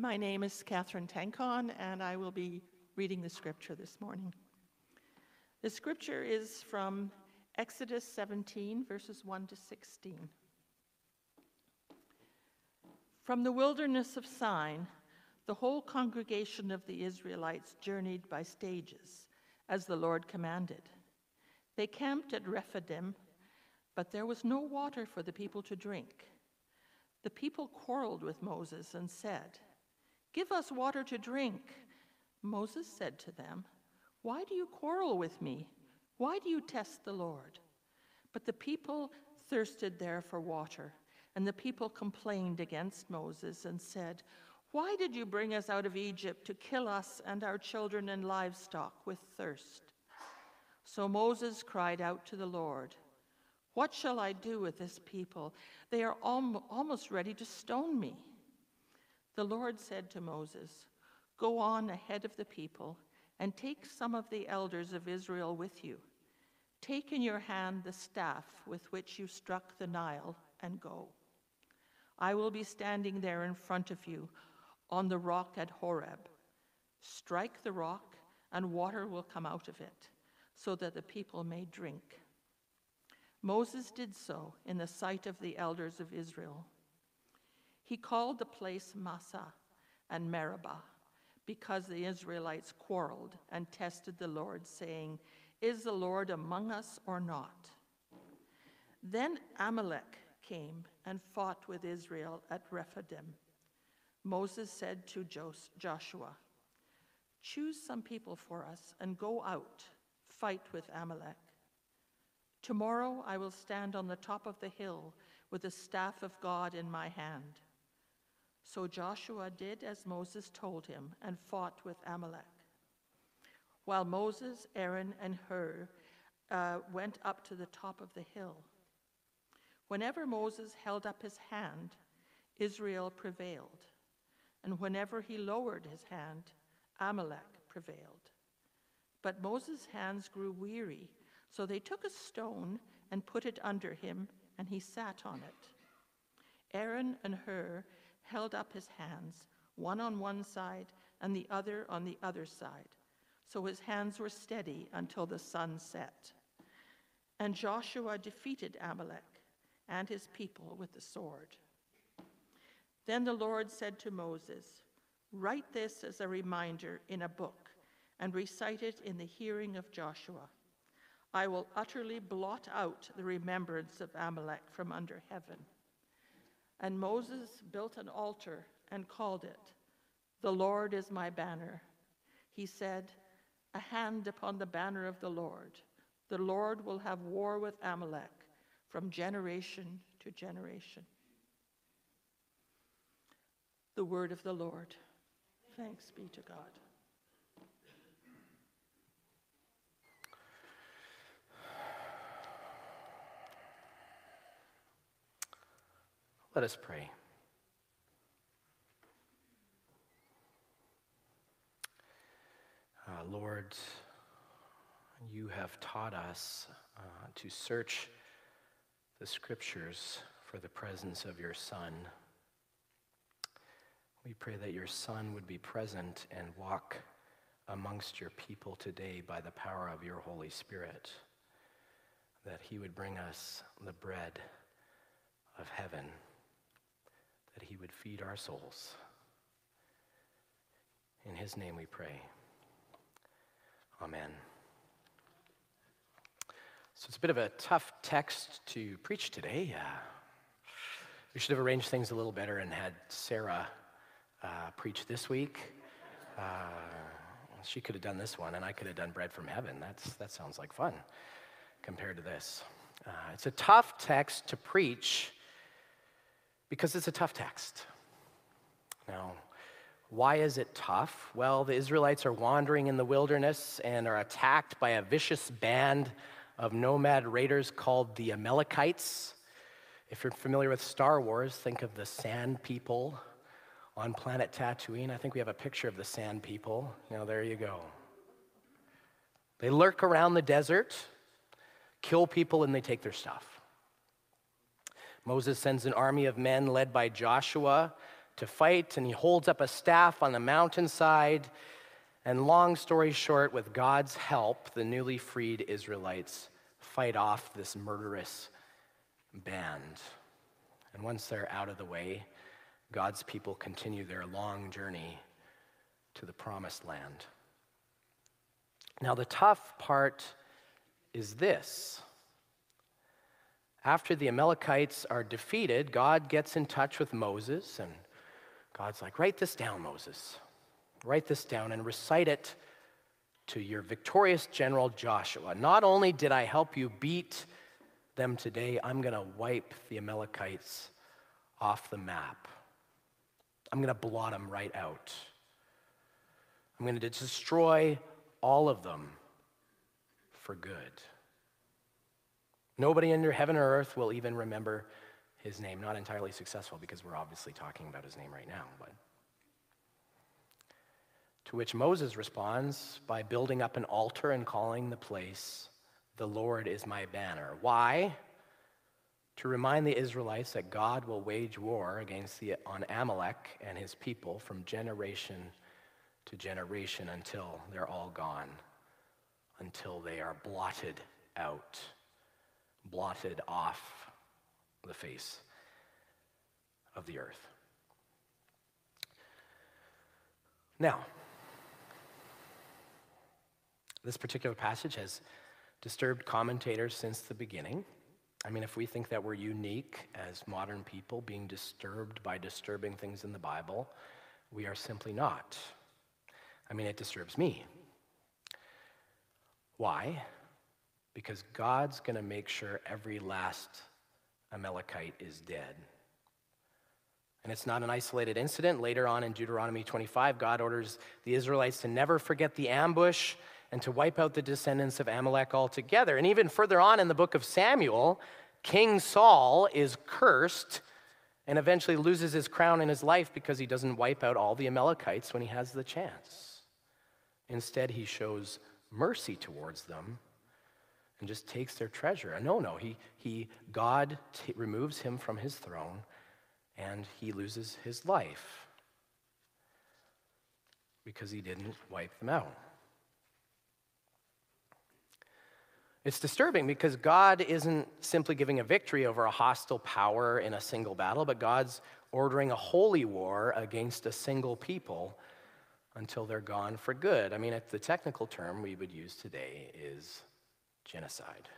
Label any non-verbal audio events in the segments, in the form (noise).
My name is Catherine Tankon, and I will be reading the scripture this morning. The scripture is from Exodus 17, verses 1 to 16. From the wilderness of Sin, the whole congregation of the Israelites journeyed by stages, as the Lord commanded. They camped at Rephidim, but there was no water for the people to drink. The people quarreled with Moses and said, Give us water to drink. Moses said to them, Why do you quarrel with me? Why do you test the Lord? But the people thirsted there for water, and the people complained against Moses and said, Why did you bring us out of Egypt to kill us and our children and livestock with thirst? So Moses cried out to the Lord, What shall I do with this people? They are al- almost ready to stone me. The Lord said to Moses, Go on ahead of the people and take some of the elders of Israel with you. Take in your hand the staff with which you struck the Nile and go. I will be standing there in front of you on the rock at Horeb. Strike the rock, and water will come out of it, so that the people may drink. Moses did so in the sight of the elders of Israel. He called the place Massah and Meribah because the Israelites quarreled and tested the Lord, saying, Is the Lord among us or not? Then Amalek came and fought with Israel at Rephidim. Moses said to Joshua, Choose some people for us and go out, fight with Amalek. Tomorrow I will stand on the top of the hill with the staff of God in my hand. So Joshua did as Moses told him and fought with Amalek. While Moses, Aaron, and Hur uh, went up to the top of the hill. Whenever Moses held up his hand, Israel prevailed. And whenever he lowered his hand, Amalek prevailed. But Moses' hands grew weary, so they took a stone and put it under him, and he sat on it. Aaron and Hur held up his hands, one on one side and the other on the other side, so his hands were steady until the sun set. And Joshua defeated Amalek and his people with the sword. Then the Lord said to Moses, Write this as a reminder in a book and recite it in the hearing of Joshua. I will utterly blot out the remembrance of Amalek from under heaven. And Moses built an altar and called it, The Lord is my banner. He said, A hand upon the banner of the Lord. The Lord will have war with Amalek from generation to generation. The word of the Lord. Thanks be to God. Let us pray. Uh, Lord, you have taught us uh, to search the scriptures for the presence of your Son. We pray that your Son would be present and walk amongst your people today by the power of your Holy Spirit, that he would bring us the bread of heaven that he would feed our souls. In his name we pray. Amen. So it's a bit of a tough text to preach today. Uh, we should have arranged things a little better and had Sarah uh, preach this week. Uh, she could have done this one, and I could have done bread from heaven. That's, that sounds like fun compared to this. Uh, it's a tough text to preach because it's a tough text. Now, why is it tough? Well, the Israelites are wandering in the wilderness and are attacked by a vicious band of nomad raiders called the Amalekites. If you're familiar with Star Wars, think of the sand people on planet Tatooine. I think we have a picture of the sand people. Now, there you go. They lurk around the desert, kill people, and they take their stuff. Moses sends an army of men led by Joshua to fight, and he holds up a staff on the mountainside. And long story short, with God's help, the newly freed Israelites fight off this murderous band. And once they're out of the way, God's people continue their long journey to the promised land. Now, the tough part is this. After the Amalekites are defeated, God gets in touch with Moses, and God's like, Write this down, Moses. Write this down and recite it to your victorious general Joshua. Not only did I help you beat them today, I'm going to wipe the Amalekites off the map. I'm going to blot them right out. I'm going to destroy all of them for good. Nobody under heaven or earth will even remember his name. Not entirely successful because we're obviously talking about his name right now. But to which Moses responds by building up an altar and calling the place, The Lord is my banner. Why? To remind the Israelites that God will wage war against the, on Amalek and his people from generation to generation until they're all gone, until they are blotted out, blotted off the face of the earth. Now, this particular passage has disturbed commentators since the beginning. I mean, if we think that we're unique as modern people being disturbed by disturbing things in the Bible, we are simply not. I mean, it disturbs me. Why? Because God's going to make sure every last Amalekite is dead. And it's not an isolated incident. Later on in Deuteronomy 25, God orders the Israelites to never forget the ambush and to wipe out the descendants of Amalek altogether. And even further on in the book of Samuel, King Saul is cursed and eventually loses his crown and his life because he doesn't wipe out all the Amalekites when he has the chance. Instead, he shows mercy towards them and just takes their treasure. No, no, he, he, God t- removes him from his throne and he loses his life because he didn't wipe them out. It's disturbing because God isn't simply giving a victory over a hostile power in a single battle, but God's ordering a holy war against a single people until they're gone for good. I mean, the technical term we would use today is genocide,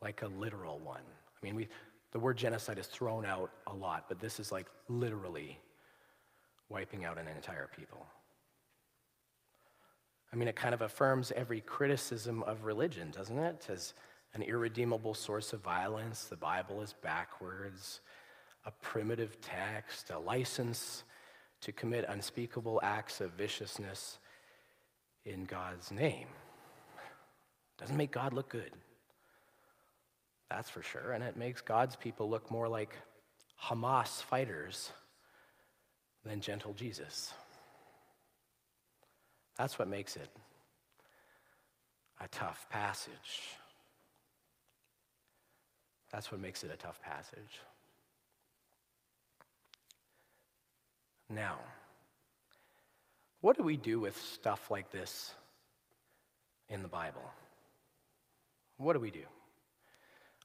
like a literal one. I mean, we, the word genocide is thrown out a lot, but this is like literally wiping out an entire people. I mean, it kind of affirms every criticism of religion, doesn't it? As an irredeemable source of violence, the Bible is backwards, a primitive text, a license to commit unspeakable acts of viciousness in God's name. Doesn't make God look good. That's for sure. And it makes God's people look more like Hamas fighters than gentle Jesus. That's what makes it a tough passage. That's what makes it a tough passage. Now, what do we do with stuff like this in the Bible? What do we do?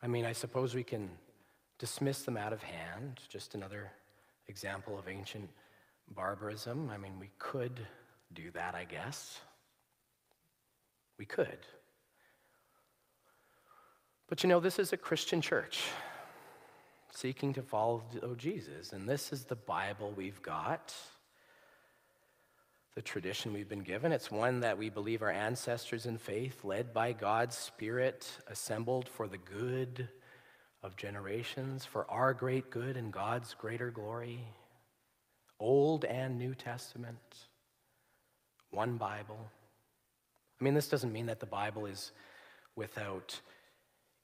I mean, I suppose we can dismiss them out of hand, just another example of ancient barbarism. I mean, we could do that, I guess. We could. But you know, this is a Christian church seeking to follow Jesus. And this is the Bible we've got, the tradition we've been given. It's one that we believe our ancestors in faith, led by God's Spirit, assembled for the good of generations, for our great good and God's greater glory. Old and New Testament, one Bible. I mean, this doesn't mean that the Bible is without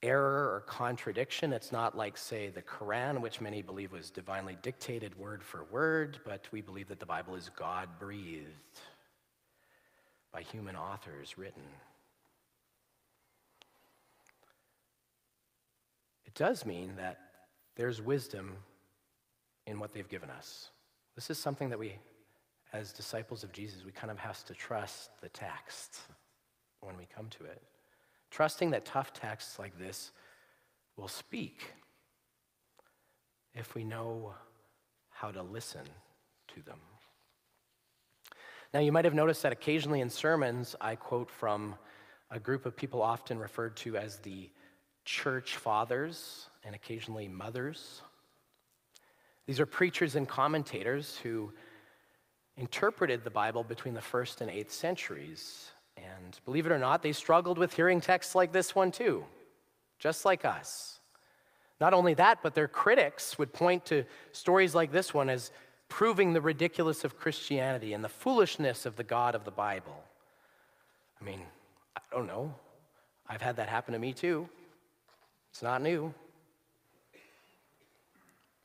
error or contradiction. It's not like, say, the Quran, which many believe was divinely dictated word for word, but we believe that the Bible is God breathed by human authors written. It does mean that there's wisdom in what they've given us. This is something that we, as disciples of Jesus, we kind of have to trust the text when we come to it. Trusting that tough texts like this will speak if we know how to listen to them. Now, you might have noticed that occasionally in sermons, I quote from a group of people often referred to as the church fathers and occasionally mothers. These are preachers and commentators who interpreted the Bible between the first and eighth centuries. And believe it or not, they struggled with hearing texts like this one too, just like us. Not only that, but their critics would point to stories like this one as proving the ridiculous of Christianity and the foolishness of the God of the Bible. I mean, I don't know. I've had that happen to me too. It's not new.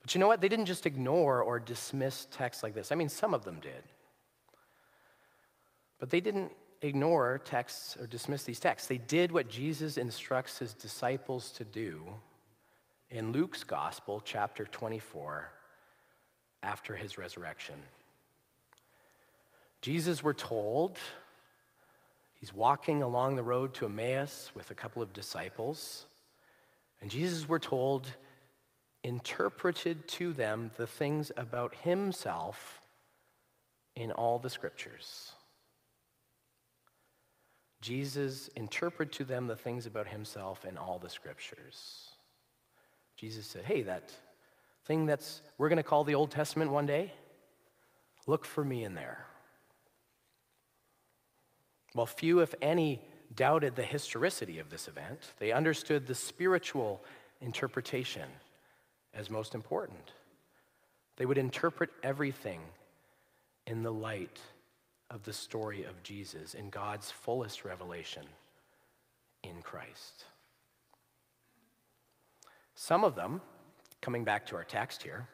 But you know what? They didn't just ignore or dismiss texts like this. I mean, some of them did. But they didn't ignore texts or dismiss these texts. They did what Jesus instructs his disciples to do in Luke's Gospel, chapter 24, after his resurrection. Jesus, we're told, he's walking along the road to Emmaus with a couple of disciples. And Jesus, we're told, interpreted to them the things about himself in all the scriptures. Jesus interpreted to them the things about himself in all the scriptures. Jesus said, Hey, that thing that's we're going to call the Old Testament one day, look for me in there. Well, few, if any, doubted the historicity of this event. They understood the spiritual interpretation as most important. They would interpret everything in the light of the story of Jesus in God's fullest revelation in Christ. Some of them, coming back to our text here,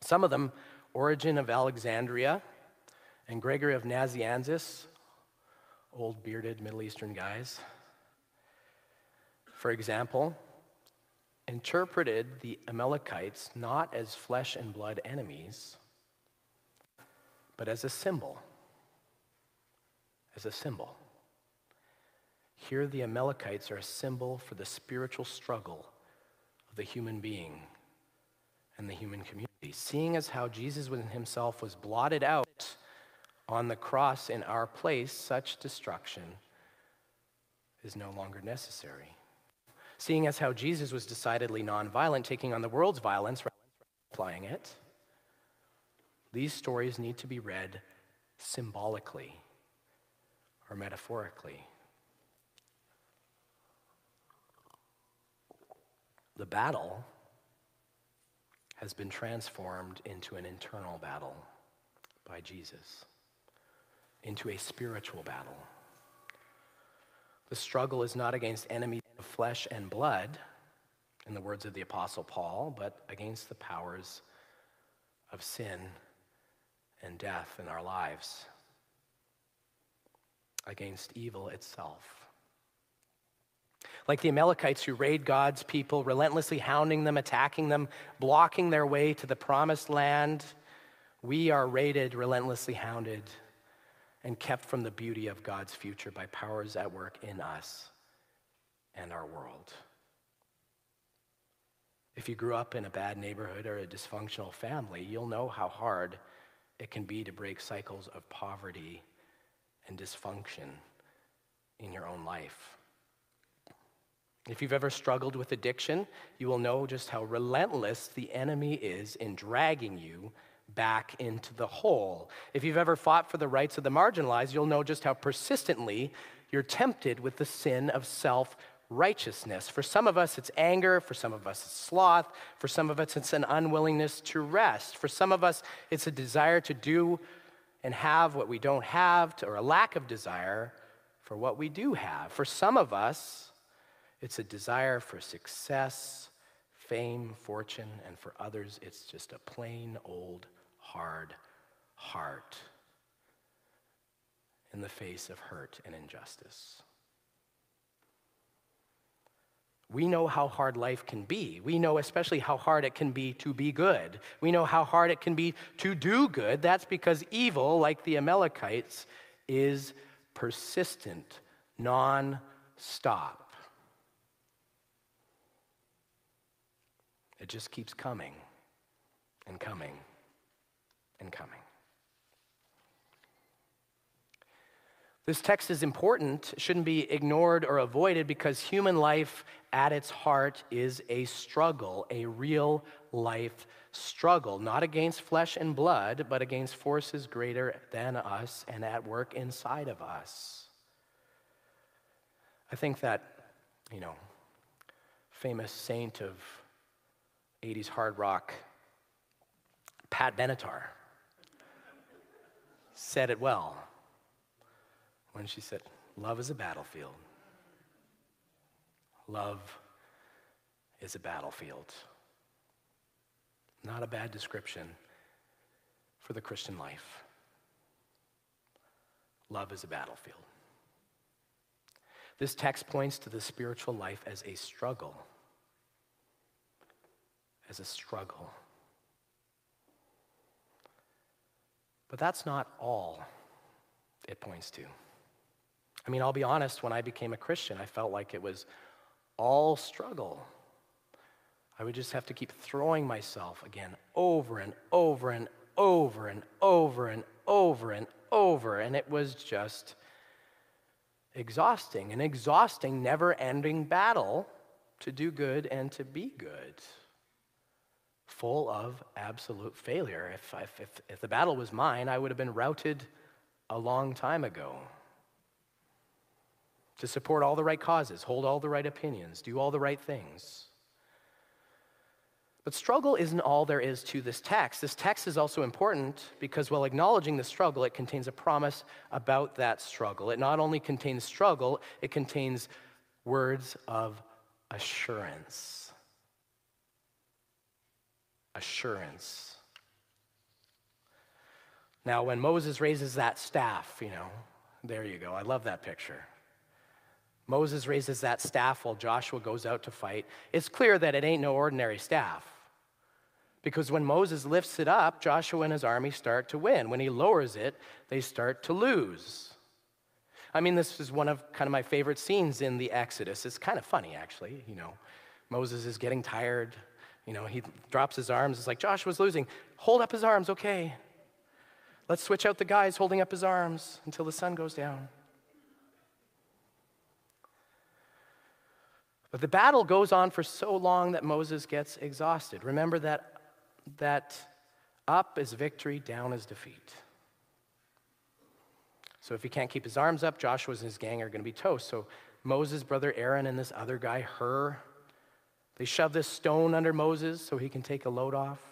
some of them, Origen of Alexandria and Gregory of Nazianzus, old bearded Middle Eastern guys, for example, interpreted the Amalekites not as flesh and blood enemies, but as a symbol. As a symbol. Here, the Amalekites are a symbol for the spiritual struggle of the human being and the human community. Seeing as how Jesus within himself was blotted out on the cross in our place, such destruction is no longer necessary seeing as how Jesus was decidedly nonviolent, taking on the world's violence applying it. These stories need to be read symbolically or metaphorically. The battle has been transformed into an internal battle by Jesus, into a spiritual battle. The struggle is not against enemies of flesh and blood, in the words of the Apostle Paul, but against the powers of sin and death in our lives, against evil itself. Like the Amalekites who raid God's people, relentlessly hounding them, attacking them, blocking their way to the promised land, we are raided, relentlessly hounded, and kept from the beauty of God's future by powers at work in us and our world. If you grew up in a bad neighborhood or a dysfunctional family, you'll know how hard it can be to break cycles of poverty and dysfunction in your own life. If you've ever struggled with addiction, you will know just how relentless the enemy is in dragging you back into the hole. If you've ever fought for the rights of the marginalized, you'll know just how persistently you're tempted with the sin of self righteousness. For some of us, it's anger. For some of us, it's sloth. For some of us, it's an unwillingness to rest. For some of us, it's a desire to do and have what we don't have, to, or a lack of desire for what we do have. For some of us, it's a desire for success, fame, fortune, and for others, it's just a plain old hard heart in the face of hurt and injustice. We know how hard life can be. We know especially how hard it can be to be good. We know how hard it can be to do good. That's because evil, like the Amalekites, is persistent, non stop. It just keeps coming and coming and coming. This text is important, shouldn't be ignored or avoided because human life at its heart is a struggle, a real life struggle, not against flesh and blood, but against forces greater than us and at work inside of us. I think that, you know, famous saint of 80s hard rock, Pat Benatar, said it well when she said, Love is a battlefield. Love is a battlefield. Not a bad description for the Christian life. Love is a battlefield. This text points to the spiritual life as a struggle. As a struggle. But that's not all it points to. I mean, I'll be honest, when I became a Christian, I felt like it was all struggle. I would just have to keep throwing myself again over and over and over and over and over and over. And it was just exhausting, an exhausting, never ending battle to do good and to be good. Full of absolute failure. If, if, if, the battle was mine, I would have been routed a long time ago to support all the right causes, hold all the right opinions, do all the right things. But struggle isn't all there is to this text. This text is also important because while acknowledging the struggle, it contains a promise about that struggle. It not only contains struggle, it contains words of assurance. Assurance. Now, when Moses raises that staff, you know, there you go. I love that picture. Moses raises that staff while Joshua goes out to fight. It's clear that it ain't no ordinary staff. Because when Moses lifts it up, Joshua and his army start to win. When he lowers it, they start to lose. I mean, this is one of kind of my favorite scenes in the Exodus. It's kind of funny, actually. You know, Moses is getting tired. You know, he drops his arms. It's like, Joshua's losing. Hold up his arms, okay. Let's switch out the guys holding up his arms until the sun goes down. But the battle goes on for so long that Moses gets exhausted. Remember that, that up is victory, down is defeat. So if he can't keep his arms up, Joshua and his gang are going to be toast. So Moses' brother Aaron and this other guy, Hur, they shove this stone under Moses so he can take a load off.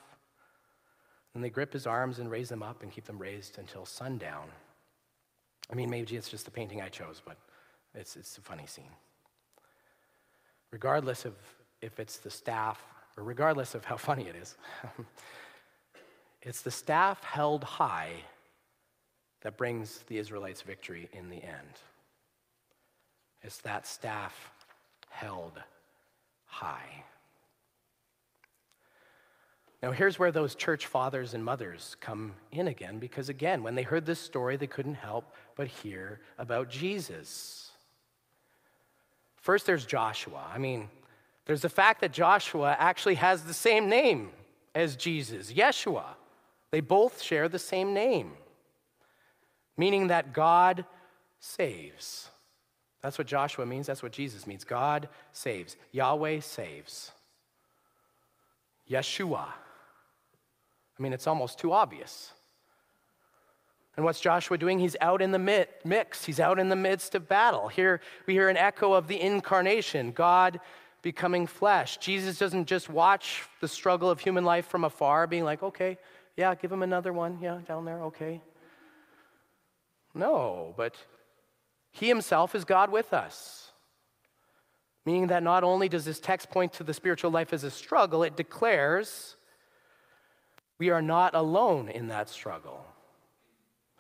And they grip his arms and raise them up and keep them raised until sundown. I mean, maybe it's just the painting I chose, but it's, it's a funny scene regardless of if it's the staff or regardless of how (laughs) funny it is. (laughs) it's the staff held high that brings the Israelites victory in the end. It's that staff held high. Now, here's where those church fathers and mothers come in again, because again, when they heard this story, they couldn't help but hear about Jesus. First, there's Joshua. I mean, there's the fact that Joshua actually has the same name as Jesus, Yeshua. They both share the same name, meaning that God saves. That's what Joshua means. That's what Jesus means. God saves. Yahweh saves. Yeshua. I mean, it's almost too obvious. And what's Joshua doing? He's out in the mix, he's out in the midst of battle. Here we hear an echo of the incarnation, God becoming flesh. Jesus doesn't just watch the struggle of human life from afar, being like, okay, yeah, give him another one. Yeah, down there, okay. No, but he himself is God with us. Meaning that not only does this text point to the spiritual life as a struggle, it declares we are not alone in that struggle.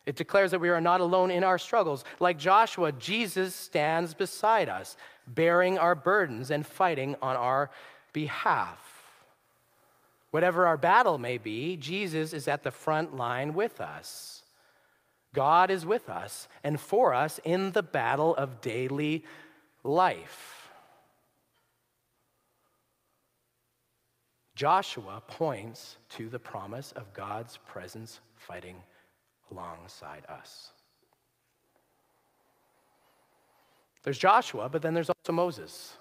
It declares that we are not alone in our struggles. Like Joshua, Jesus stands beside us. bearing our burdens and fighting on our behalf. Whatever our battle may be, Jesus is at the front line with us. God is with us and for us in the battle of daily life. Joshua points to the promise of God's presence fighting alongside us. There's Joshua, but then there's also Moses.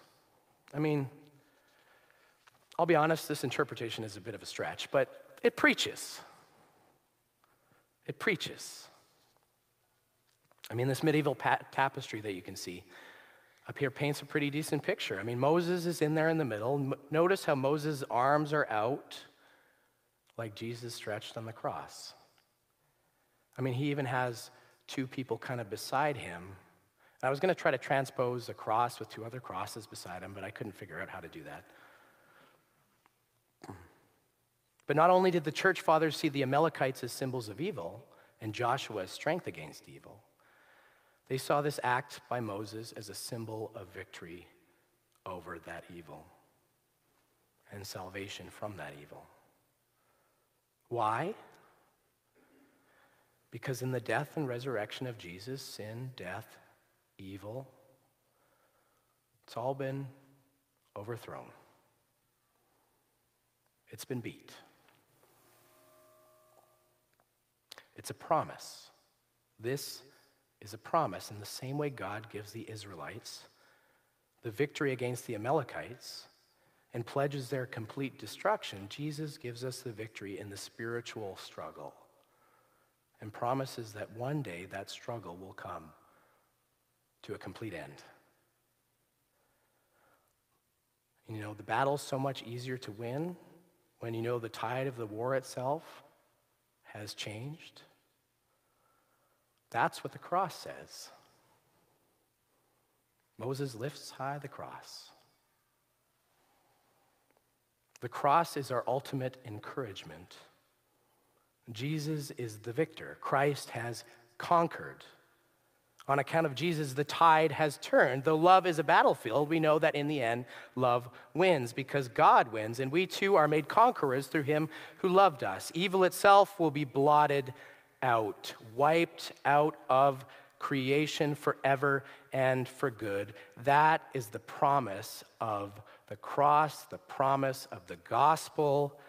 I mean, I'll be honest, this interpretation is a bit of a stretch, but it preaches. It preaches. I mean, this medieval tapestry that you can see up here paints a pretty decent picture. I mean, Moses is in there in the middle. Notice how Moses' arms are out like Jesus stretched on the cross. I mean, he even has two people kind of beside him. And I was going to try to transpose a cross with two other crosses beside him, but I couldn't figure out how to do that. But not only did the church fathers see the Amalekites as symbols of evil and Joshua as strength against evil, they saw this act by Moses as a symbol of victory over that evil and salvation from that evil. Why? Because in the death and resurrection of Jesus, sin, death, evil, it's all been overthrown. It's been beat. It's a promise. This is a promise in the same way God gives the Israelites the victory against the Amalekites and pledges their complete destruction. Jesus gives us the victory in the spiritual struggle and promises that one day that struggle will come to a complete end. You know, the battle's so much easier to win when you know the tide of the war itself has changed. That's what the cross says. Moses lifts high the cross. The cross is our ultimate encouragement. Jesus is the victor. Christ has conquered. On account of Jesus, the tide has turned. Though love is a battlefield, we know that in the end, love wins because God wins, and we too are made conquerors through him who loved us. Evil itself will be blotted out, wiped out of creation forever and for good. That is the promise of the cross, the promise of the gospel,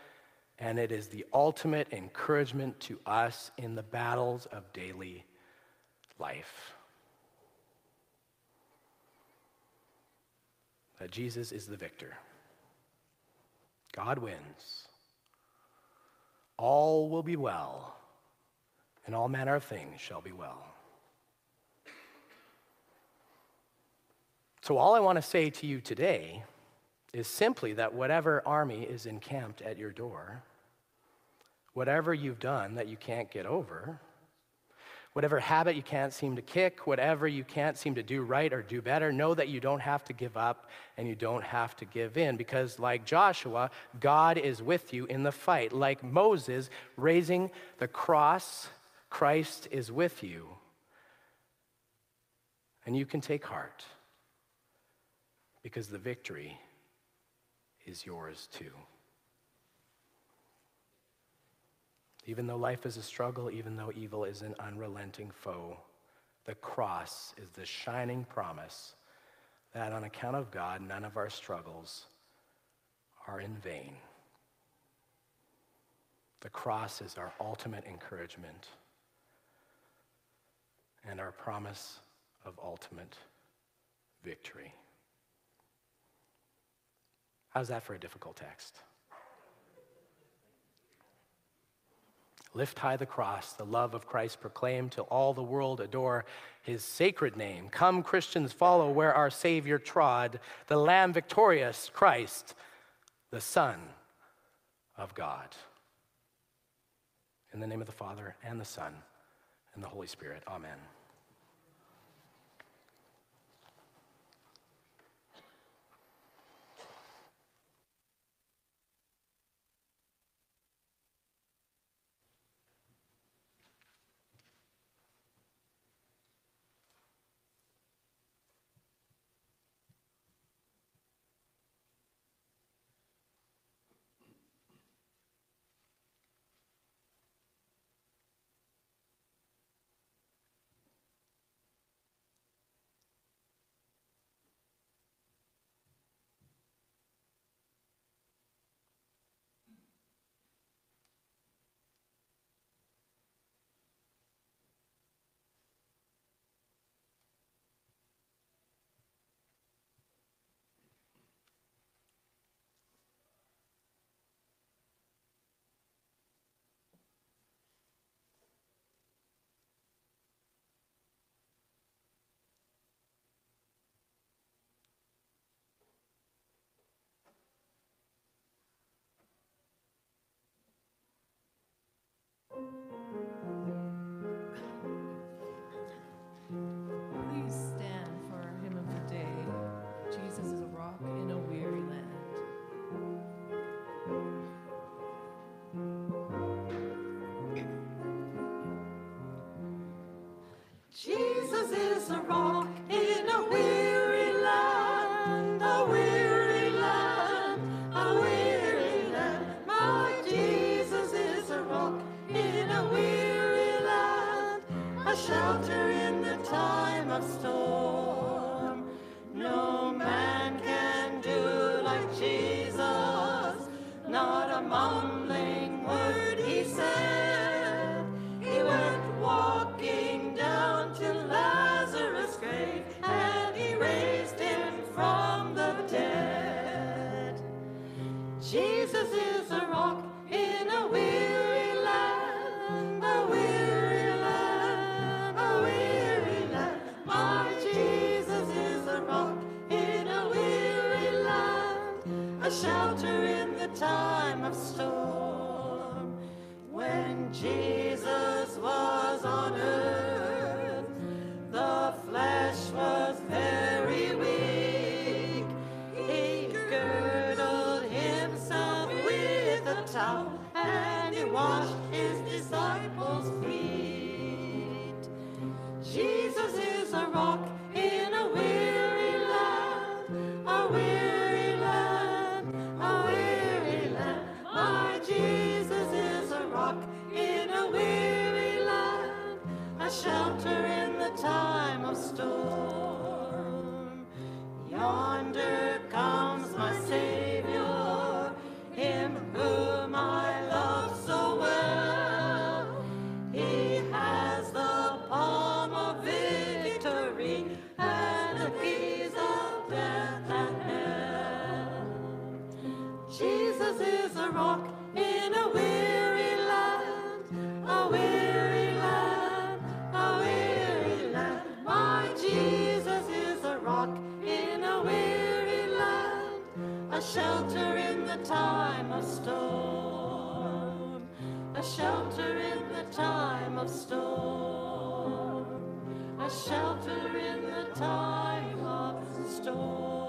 and it is the ultimate encouragement to us in the battles of daily life. That Jesus is the victor. God wins. All will be well and all manner of things shall be well. So, all I want to say to you today is simply that whatever army is encamped at your door, whatever you've done that you can't get over, whatever habit you can't seem to kick, whatever you can't seem to do right or do better, know that you don't have to give up and you don't have to give in because, like Joshua, God is with you in the fight. Like Moses raising the cross Christ is with you. And you can take heart because the victory is yours too. Even though life is a struggle, even though evil is an unrelenting foe, the cross is the shining promise that on account of God, none of our struggles are in vain. The cross is our ultimate encouragement and our promise of ultimate victory. How's that for a difficult text? Lift high the cross, the love of Christ proclaimed till all the world adore his sacred name. Come, Christians, follow where our Savior trod, the Lamb victorious, Christ, the Son of God. In the name of the Father, and the Son, and the Holy Spirit. Amen. Jesus is a rock in a weary land, a weary land, a weary land. My Jesus is a rock in a weary land, a shelter in the time of storm. When Jesus shelter in the time of storm. Yonder. shelter in the time of storm, a shelter in the time of storm, a shelter in the time of storm.